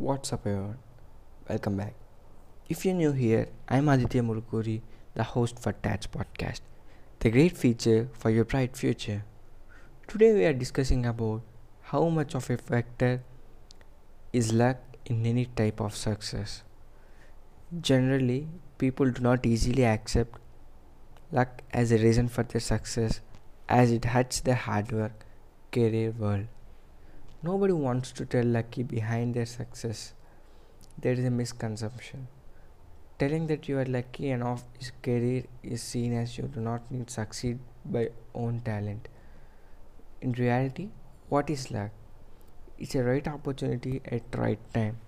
What's up, everyone? Welcome back. If you're new here, I'm Aditya Murukuri, the host for Tats Podcast, the great feature for your bright future. Today, we are discussing about how much of a factor is luck in any type of success. Generally, people do not easily accept luck as a reason for their success as it hurts their hard work, career world. Nobody wants to tell lucky behind their success. There is a misconception. Telling that you are lucky enough is career is seen as you do not need succeed by own talent. In reality, what is luck? It's a right opportunity at right time.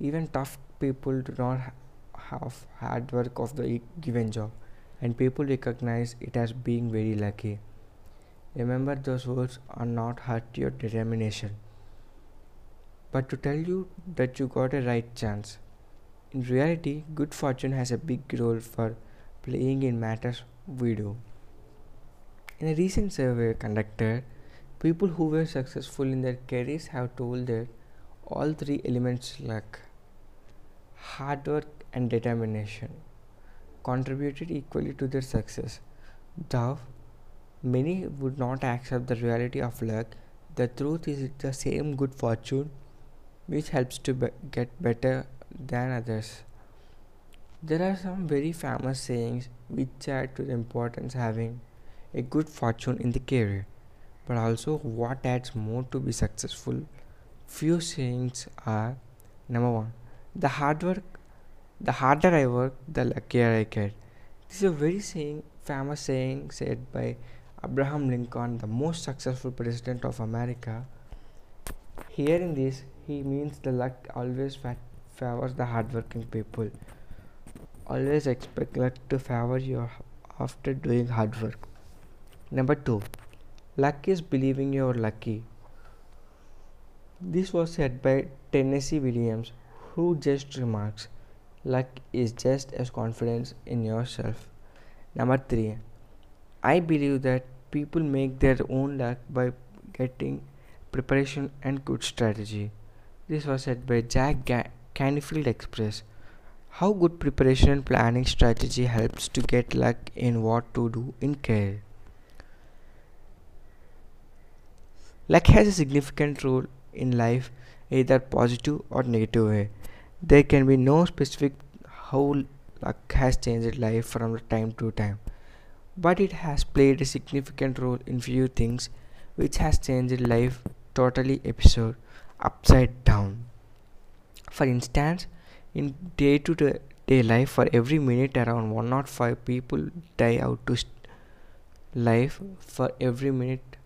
Even tough people do not have hard work of the given job, and people recognize it as being very lucky. Remember, those words are not hurt your determination, but to tell you that you got a right chance. In reality, good fortune has a big role for playing in matters we do. In a recent survey conducted, people who were successful in their careers have told that all three elements luck, hard work, and determination contributed equally to their success. Though Many would not accept the reality of luck. The truth is, it's the same good fortune which helps to be- get better than others. There are some very famous sayings which add to the importance having a good fortune in the career, but also what adds more to be successful. Few sayings are number one, the hard work, the harder I work, the luckier I get. This is a very saying, famous saying said by Abraham Lincoln, the most successful president of America. Hearing this, he means the luck always fa- favors the hardworking people. Always expect luck to favor you after doing hard work. Number two, luck is believing you're lucky. This was said by Tennessee Williams, who just remarks, luck is just as confidence in yourself. Number three, I believe that people make their own luck by getting preparation and good strategy. This was said by Jack Ga- Canfield Express. How good preparation and planning strategy helps to get luck in what to do in care. Luck has a significant role in life, either positive or negative way. There can be no specific how luck has changed life from time to time but it has played a significant role in few things which has changed life totally episode upside down. For instance in day to day life for every minute around 105 people die out to st- life for every minute.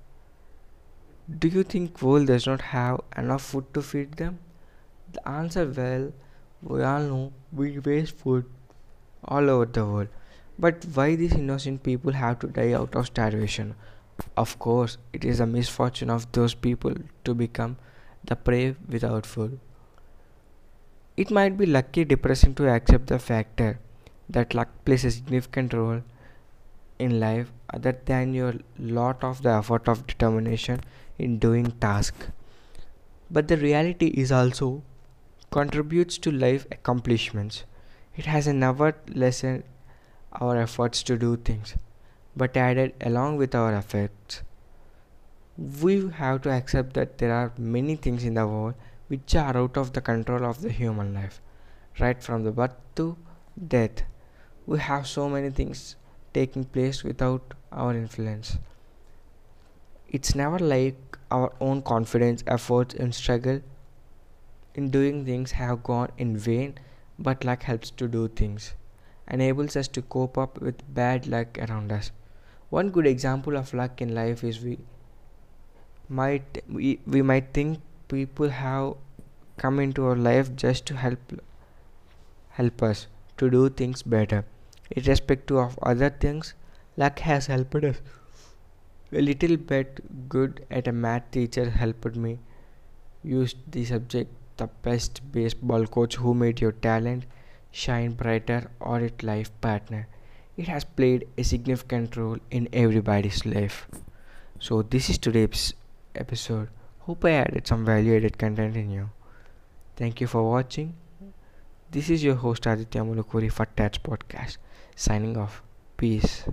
Do you think world does not have enough food to feed them? The answer well we all know we waste food all over the world but why these innocent people have to die out of starvation? Of course, it is the misfortune of those people to become the prey without food. It might be lucky depressing to accept the factor that luck plays a significant role in life other than your lot of the effort of determination in doing task. But the reality is also contributes to life accomplishments. It has a never lesson our efforts to do things, but added along with our efforts. We have to accept that there are many things in the world which are out of the control of the human life, right from the birth to death. We have so many things taking place without our influence. It's never like our own confidence, efforts, and struggle in doing things have gone in vain, but luck helps to do things enables us to cope up with bad luck around us. One good example of luck in life is we might we, we might think people have come into our life just to help help us to do things better. Irrespective of other things, luck has helped us. A little bit good at a math teacher helped me use the subject the best baseball coach who made your talent shine brighter or its life partner. It has played a significant role in everybody's life. So, this is today's episode. Hope I added some value added content in you. Thank you for watching. This is your host Aditya Mulukuri for Tats Podcast. Signing off. Peace.